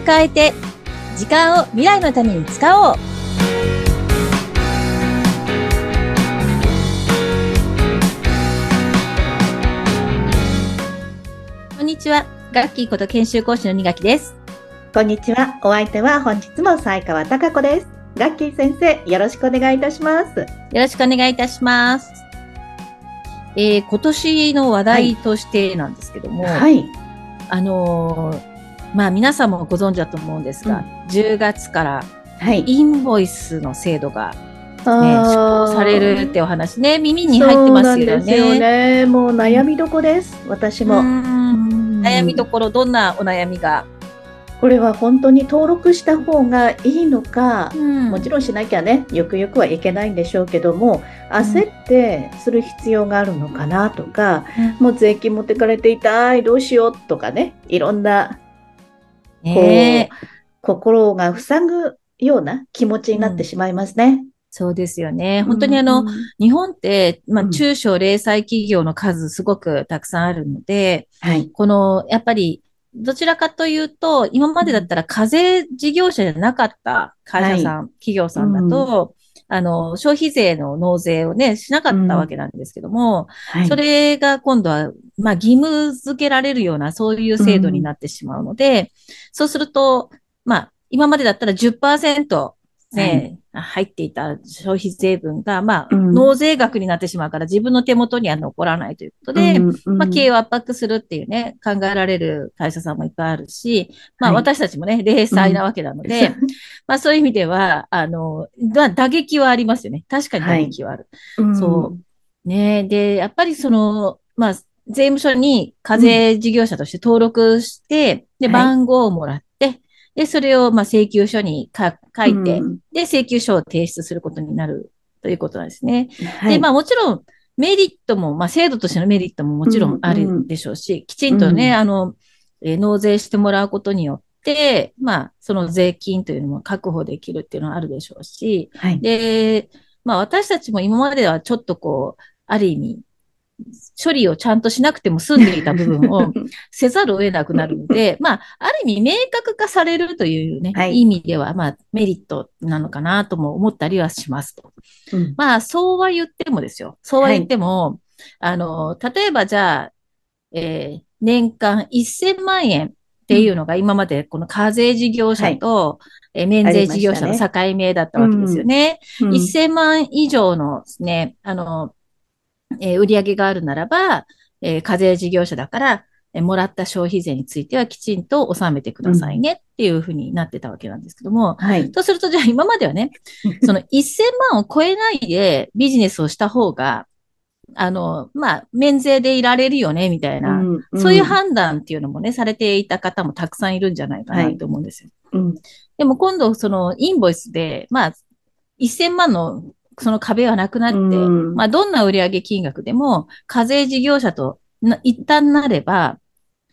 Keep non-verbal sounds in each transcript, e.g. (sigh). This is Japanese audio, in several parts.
を変えて、時間を未来のために使おう。こんにちは。ガッキーこと研修講師の二垣です。こんにちは。お相手は本日も西川貴子です。ガッキー先生、よろしくお願いいたします。よろしくお願いいたします。えー今年の話題としてなんですけども、はい。あのーまあ皆さんもご存知だと思うんですが、10月からはい。インボイスの制度が、ね、施あー行されるってお話ね、耳に入ってますよそうなんですよね。ね。もう悩みどこです？私うも。ん悩みどこころ、どんなお悩みが、これは本当に登録した方がいいのか、もちんろんしなきゃね、よくよくはいけないんでしょうけども、焦ってする必要があるのかなとか、もう税金持ってかれて痛い、どうしようとかね、いろんなね。え心が塞ぐような気持ちになってしまいますね。そうですよね。本当にあの、うん。日本って、まあ、うん。中小零細企業の数すごくたくさんあるので、はい。この、やっぱり、どちらかというと、今までだったら課税事業者じゃなかった会社さん、企業さんだと、あの、消費税の納税をね、しなかったわけなんですけども、はい。それが今度は、まあ、義務付けられるような、そういう制度になってしまうので、そうすると、まあ、今までだったら10%ね、入っていた消費税分が、まあ、うん。納税額になってしまうから自分の手元には残らないということで、うんうんまあ、経営を圧迫するっていうね、考えられる会社さんもいっぱいあるし、まあ、はい。私たちもね、零細なわけなので、まあ、そういう意味では、あの、だ打撃はありますよね。確かに打撃はある。うん。そう。ね。で、やっぱりその、まあ、税務署に課税事業者として登録して、で、はい番号をもらって、で、それを、まあ、請求書にか書いて、うんで、請求書を提出することになるということなんですね。で、はい。まあ、もちろん、メリットも、まあ、制度としてのメリットももちろんあるでしょうし、きちんとね、うんあの、えー納税してもらうことによって、まあ、その税金というのも確保できるっていうのはあるでしょうし、はい。で、まあ私たちも今まではちょっとこう、ある意味、処理をちゃんとしなくても済んでいた部分を (laughs) せざるを得なくなるので、(laughs) まあ、ある意味明確化されるというね、はい意味では、まあメリットなのかなとも思ったりはしますと。うんまあ、そうは言ってもですよ。そうは言っても、あの、例えばじゃあ、えー年間1000万円っていうのが今までこの課税事業者と、えー免税事業者の境目だったわけですよね。うん1000万以上のですね、あの、えー売上があるならば、えー課税事業者だから、えーもらった消費税についてはきちんと納めてくださいねっていうふうになってたわけなんですけども、はい。とすると、じゃあ今まではね、その1000万を超えないでビジネスをした方が、あの、まあ、免税でいられるよね、みたいな、んそういう判断っていうのもね、されていた方もたくさんいるんじゃないかなと思うんですよ。うん。でも今度、そのインボイスで、まあ、1000万のその壁はなくなって、うんまあ、どんな売上金額でも、課税事業者とな一旦なれば、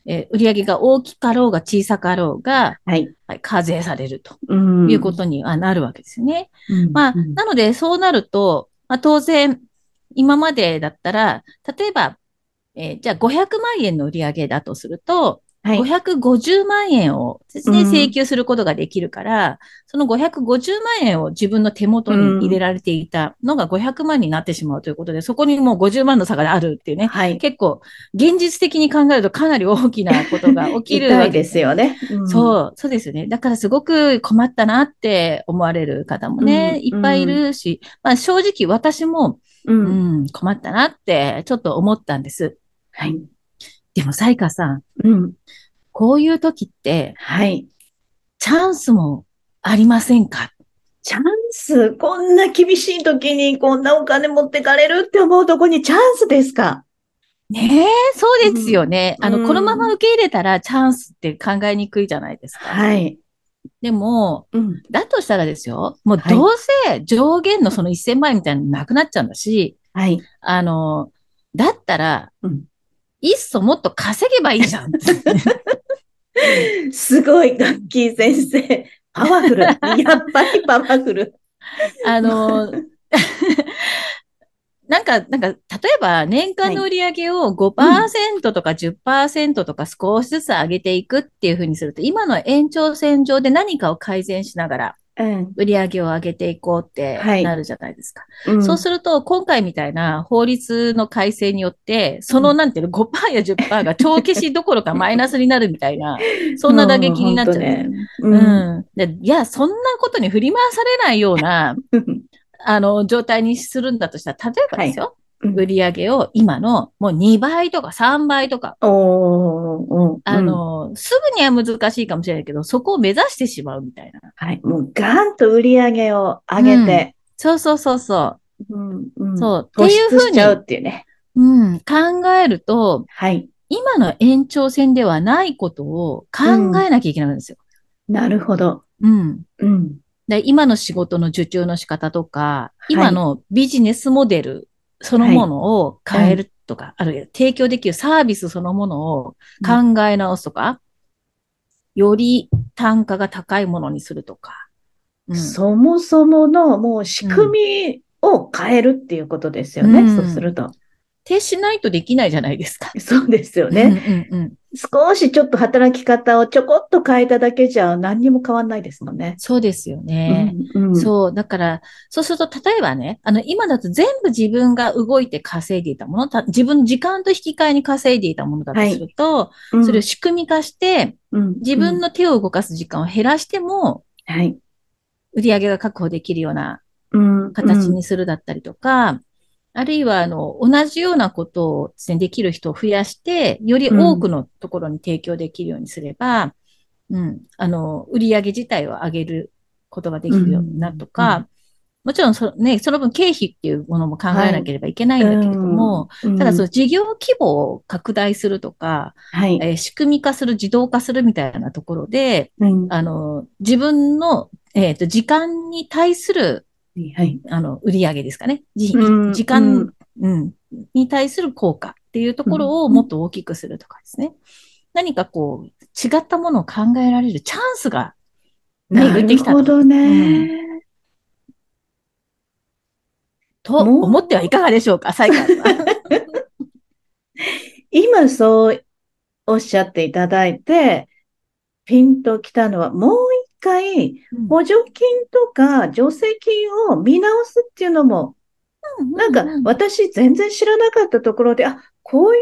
えー売上が大きかろうが小さかろうが、はい。はい課税されるとうんいうことにはなるわけですよね。うんまあ、うんなので、そうなると、まあ、当然、今までだったら、例えば、えーじゃあ500万円の売り上げだとすると、はい。550万円をですね、うん請求することができるから、その550万円を自分の手元に入れられていたのが500万になってしまうということで、そこにもう50万の差があるっていうね、はい。結構、現実的に考えるとかなり大きなことが起きるわけですよね。うんそう、そうですよね。だからすごく困ったなって思われる方もね、うんいっぱいいるし、まあ正直私も、う。うんん、困ったなってちょっと思ったんです。はい。でも、サイカさん、うん。こういう時って、はい。チャンスもありませんか？チャンス、こんな厳しい時にこんなお金持ってかれるって思うとこにチャンスですか？ねえ、そうですよね。あの、うんこのまま受け入れたらチャンスって考えにくいじゃないですか。はい。でも、うん。だとしたらですよ、もうはいどうせ上限のその1000万円みたいなのなくなっちゃうんだし、はい。あの、だったら、うんいっそもっと稼げばいいじゃん。すごい、ガッキー先生。パワフル。やっぱりパワフル。あの、(laughs) なんか、なんか、例えば年間の売り上げを5%とか10%とか少しずつ上げていくっていうふうにすると、今の延長線上で何かを改善しながら、売り上げを上げていこうってなるじゃないですか。はいうん、そうすると、今回みたいな法律の改正によって、そのなんていうの、5%や10%が帳消しどころか (laughs) マイナスになるみたいな、そんな打撃になっちゃう、ね。うん、うんで。いや、そんなことに振り回されないような、あの、状態にするんだとしたら、例えばですよ。はい売り上げを今のもう2倍とか3倍とか。おあの、すぐには難しいかもしれないけど、そこを目指してしまうみたいな。はい。もうガンと売り上げを上げて。うん、そうそうそうそう。うんうん、そう。っていうふうに。っていうね。うん。考えると、はい。今の延長線ではないことを考えなきゃいけないんですよ。うん、なるほど。うん。うん。で今の仕事の受注の仕方とか、今のビジネスモデルそのものを変えるとか、はい、あるいは提供できるサービスそのものを考え直すとか、うん、より単価が高いものにするとか。うん、そもそものもう仕組みを変えるっていうことですよね。うん、そうすると。停しないとできないじゃないですか。そうですよね。うんうんうん、少しちょっと働き方をちょこっと変えただけじゃ何にも変わんないですもんね。そうですよね。うんうん、そう。だから、そうすると、例えばね、あの、今だと全部自分が動いて稼いでいたもの、自分の時間と引き換えに稼いでいたものだとすると、はいうん、それを仕組み化して、うん、自分の手を動かす時間を減らしても、はい。売り上げが確保できるような形にするだったりとか、あるいは、あの、同じようなことをですね、できる人を増やして、より多くのところに提供できるようにすれば、うん、うん、あの、売り上げ自体を上げることができるようになるとか、うん。うん、もちろんそ、ね、その分経費っていうものも考えなければいけないんだけれども、はい、ただその事業規模を拡大するとか、はい、えー、仕組み化する、自動化するみたいなところで、あの、自分の、えっ、ー、と、時間に対するはい。あの、売り上げですかね。時間、うん、に対する効果っていうところをもっと大きくするとかですね。何かこう、違ったものを考えられるチャンスが巡ってきたなるほどね、と思ってはいかがでしょうか、最後は。(laughs) 今そうおっしゃっていただいて、ピンときたのは、もう回、補助金とか助成金を見直すっていうのも、なんか私全然知らなかったところで、あ、こういうよ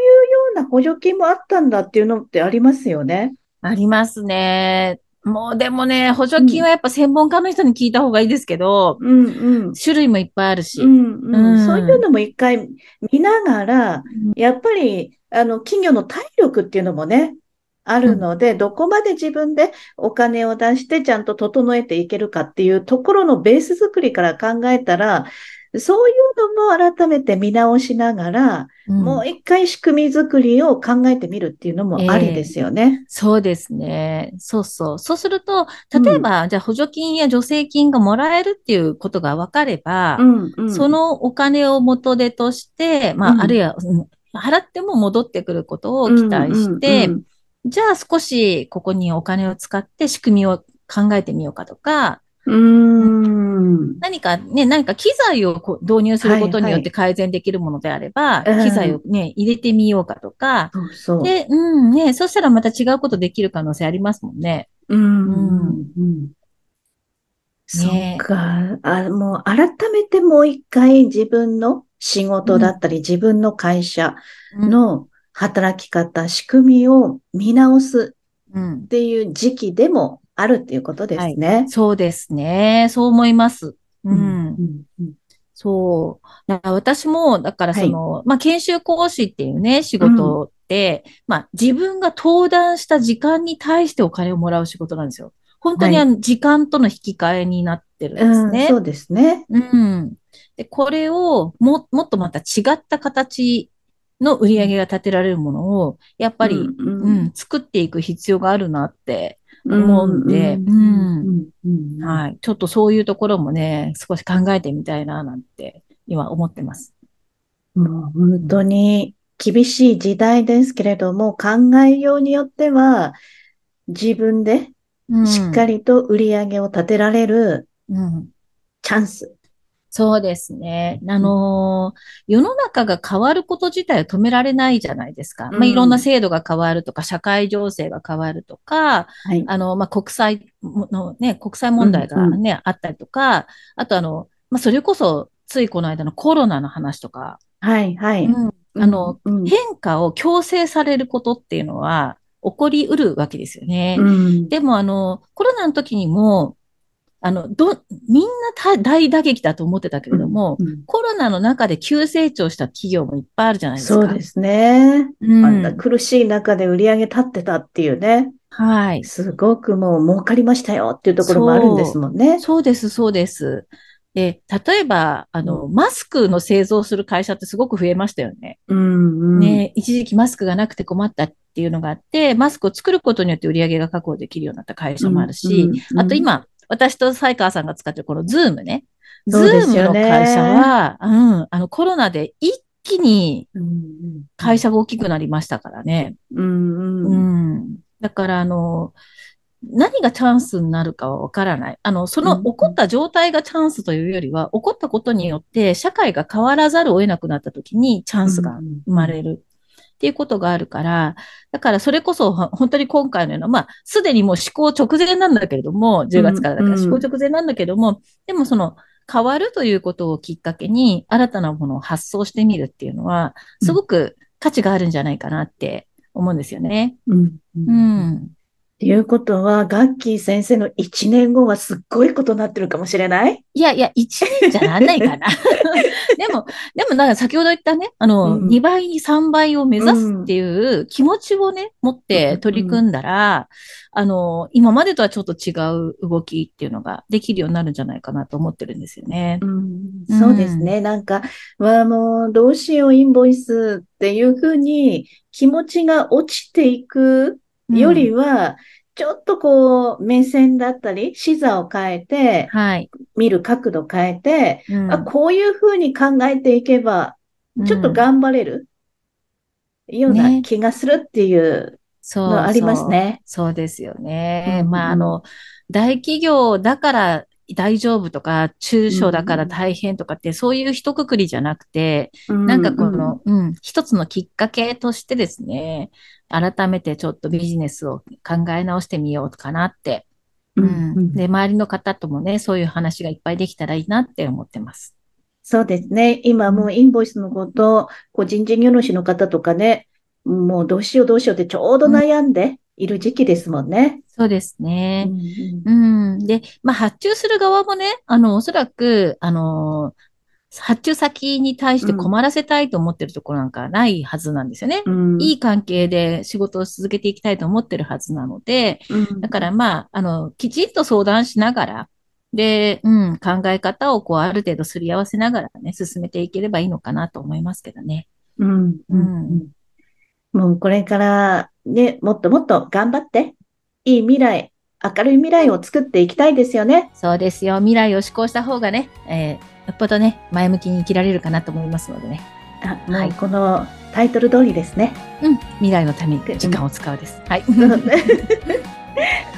うな補助金もあったんだっていうのってありますよね。ありますね。もうでもね、補助金はやっぱ専門家の人に聞いた方がいいですけど、うんうん、種類もいっぱいあるし、うんそういうのも一回見ながら、やっぱり、あの、企業の体力っていうのもね、あるので、どこまで自分でお金を出してちゃんと整えていけるかっていうところのベース作りから考えたら、そういうのも改めて見直しながら、うん、もう一回仕組み作りを考えてみるっていうのもありですよね。えー、そうですね。そうそう。そうすると、例えば、うん、じゃあ補助金や助成金がもらえるっていうことが分かれば、うんうん、そのお金を元手として、まあ、あるいは、払っても戻ってくることを期待して、じゃあ少しここにお金を使って仕組みを考えてみようかとか、うん。何かね、何か機材をこう導入することによって改善できるものであれば、はいはい、機材をね、入れてみようかとか、そうそう。で、うんね、そしたらまた違うことできる可能性ありますもんね。うん。うんうん。そっか。あ、もう改めてもう一回自分の仕事だったり、うん、自分の会社の働き方、仕組みを見直すっていう時期でもあるっていうことですね。はい、そうですね。そう思います。うん。うんうん、そう。だから私も、だからその、はい、まあ、研修講師っていうね、仕事って、うん、まあ、自分が登壇した時間に対してお金をもらう仕事なんですよ。本当にあの、時間との引き換えになってるんですね。うん、そうですね。うん。で、これをも、もっとまた違った形の売り上げが立てられるものを、やっぱり、うん、うん、作っていく必要があるなって思うんで、はい。ちょっとそういうところもね、少し考えてみたいな、なんて、今思ってます。もう本当に厳しい時代ですけれども、考えようによっては、自分でしっかりと売り上げを立てられるチャンスそうですね。あのー世の中が変わること自体を止められないじゃないですか。まあ、いろんな制度が変わるとか、社会情勢が変わるとか、はい。あの、まあ、国際のね、国際問題がね、あったりとか、あとあの、まあ、それこそ、ついこの間のコロナの話とか、はい、はい。うんあの、うん、変化を強制されることっていうのは起こりうるわけですよね。うん、でもあの、コロナの時にも、あの、ど、みんな大大打撃だと思ってたけれども、うんコロナの中で急成長した企業もいっぱいあるじゃないですか。そうですね。うんあんな苦しい中で売り上げ立ってたっていうね。はい。すごくもう儲かりましたよっていうところもあるんですもんね。そうです、そうです。で、例えば、あの、マスクの製造する会社ってすごく増えましたよね。うん、うん。ね、一時期マスクがなくて困ったっていうのがあって、マスクを作ることによって売り上げが確保できるようになった会社もあるし、うんうんあと今、私と西川さんが使ってるこのズームね。ズームの会社は、うん、あのコロナで一気に会社が大きくなりましたからね。うん、ううん。ん。だから、あの、何がチャンスになるかはわからない。あの、そのうん起こった状態がチャンスというよりは、起こったことによって社会が変わらざるを得なくなった時にチャンスが生まれる。っていうことがあるから、だからそれこそほ本当に今回のような、まあ、すでにもう施行直前なんだけれども、10月からだからうん施行直前なんだけども、でもその変わるということをきっかけに新たなものを発想してみるっていうのは、すごく価値があるんじゃないかなって思うんですよね。うん。ううん。ん。っていうことは、ガッキー先生の1年後はすっごいことになってるかもしれない？いやいや、1年じゃなんないかな。(laughs) でも、でもなんか先ほど言ったね、あの、うん2倍に3倍を目指すっていう気持ちをね、持って取り組んだら、あの、今までとはちょっと違う動きっていうのができるようになるんじゃないかなと思ってるんですよね。うんそうですね。なんか、わあ、もう、どうしよう、インボイスっていうふうに気持ちが落ちていくよりは、ちょっとこう、目線だったり、視座を変えて、はい。見る角度変えて、うん。あ、こういうふうに考えていけば、ちょっと頑張れるようなね。気がするっていうそうのありますね。そうですよね。うん。まあ、あの、大企業だから大丈夫とか、中小だから大変とかって、そういう一括りじゃなくて、なんかこの、うん、一つのきっかけとしてですね、改めてちょっとビジネスを考え直してみようかなって。ううんうんん。で、周りの方ともね、そういう話がいっぱいできたらいいなって思ってます。そうですね。今もうインボイスのこと、個人事業主の方とかね、もうどうしようどうしようってちょうど悩んでいる時期ですもんね。そうですうね。んうんうん。で、まあ、発注する側もね、あの、おそらく、あの、発注先に対して困らせたいと思ってるところなんかないはずなんですよね。うんいい関係で仕事を続けていきたいと思ってるはずなので、うんだからまあ、あの、きちんと相談しながら、で、うん、考え方をこう、ある程度すり合わせながらね、進めていければいいのかなと思いますけどね。うんうんうんもうこれからね、もっともっと頑張って、いい未来、明るい未来を作っていきたいですよね。そうですよ。未来を志向した方がね、えー、よっぽどね、前向きに生きられるかなと思いますのでね。あはいこのタイトル通りですね。うん、未来のために時間を使うです。はい。(laughs)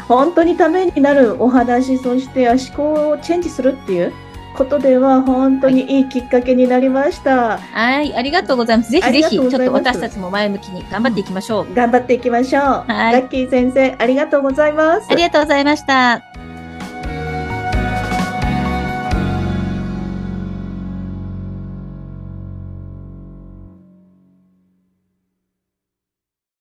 本当にためになるお話、そして思考をチェンジするっていうことでは本当にいいきっかけになりました。はい、ありがとうございます。ぜひぜひ、ちょっと私たちも前向きに頑張っていきましょう。頑張っていきましょう。はいラッキー先生、ありがとうございます。ありがとうございました。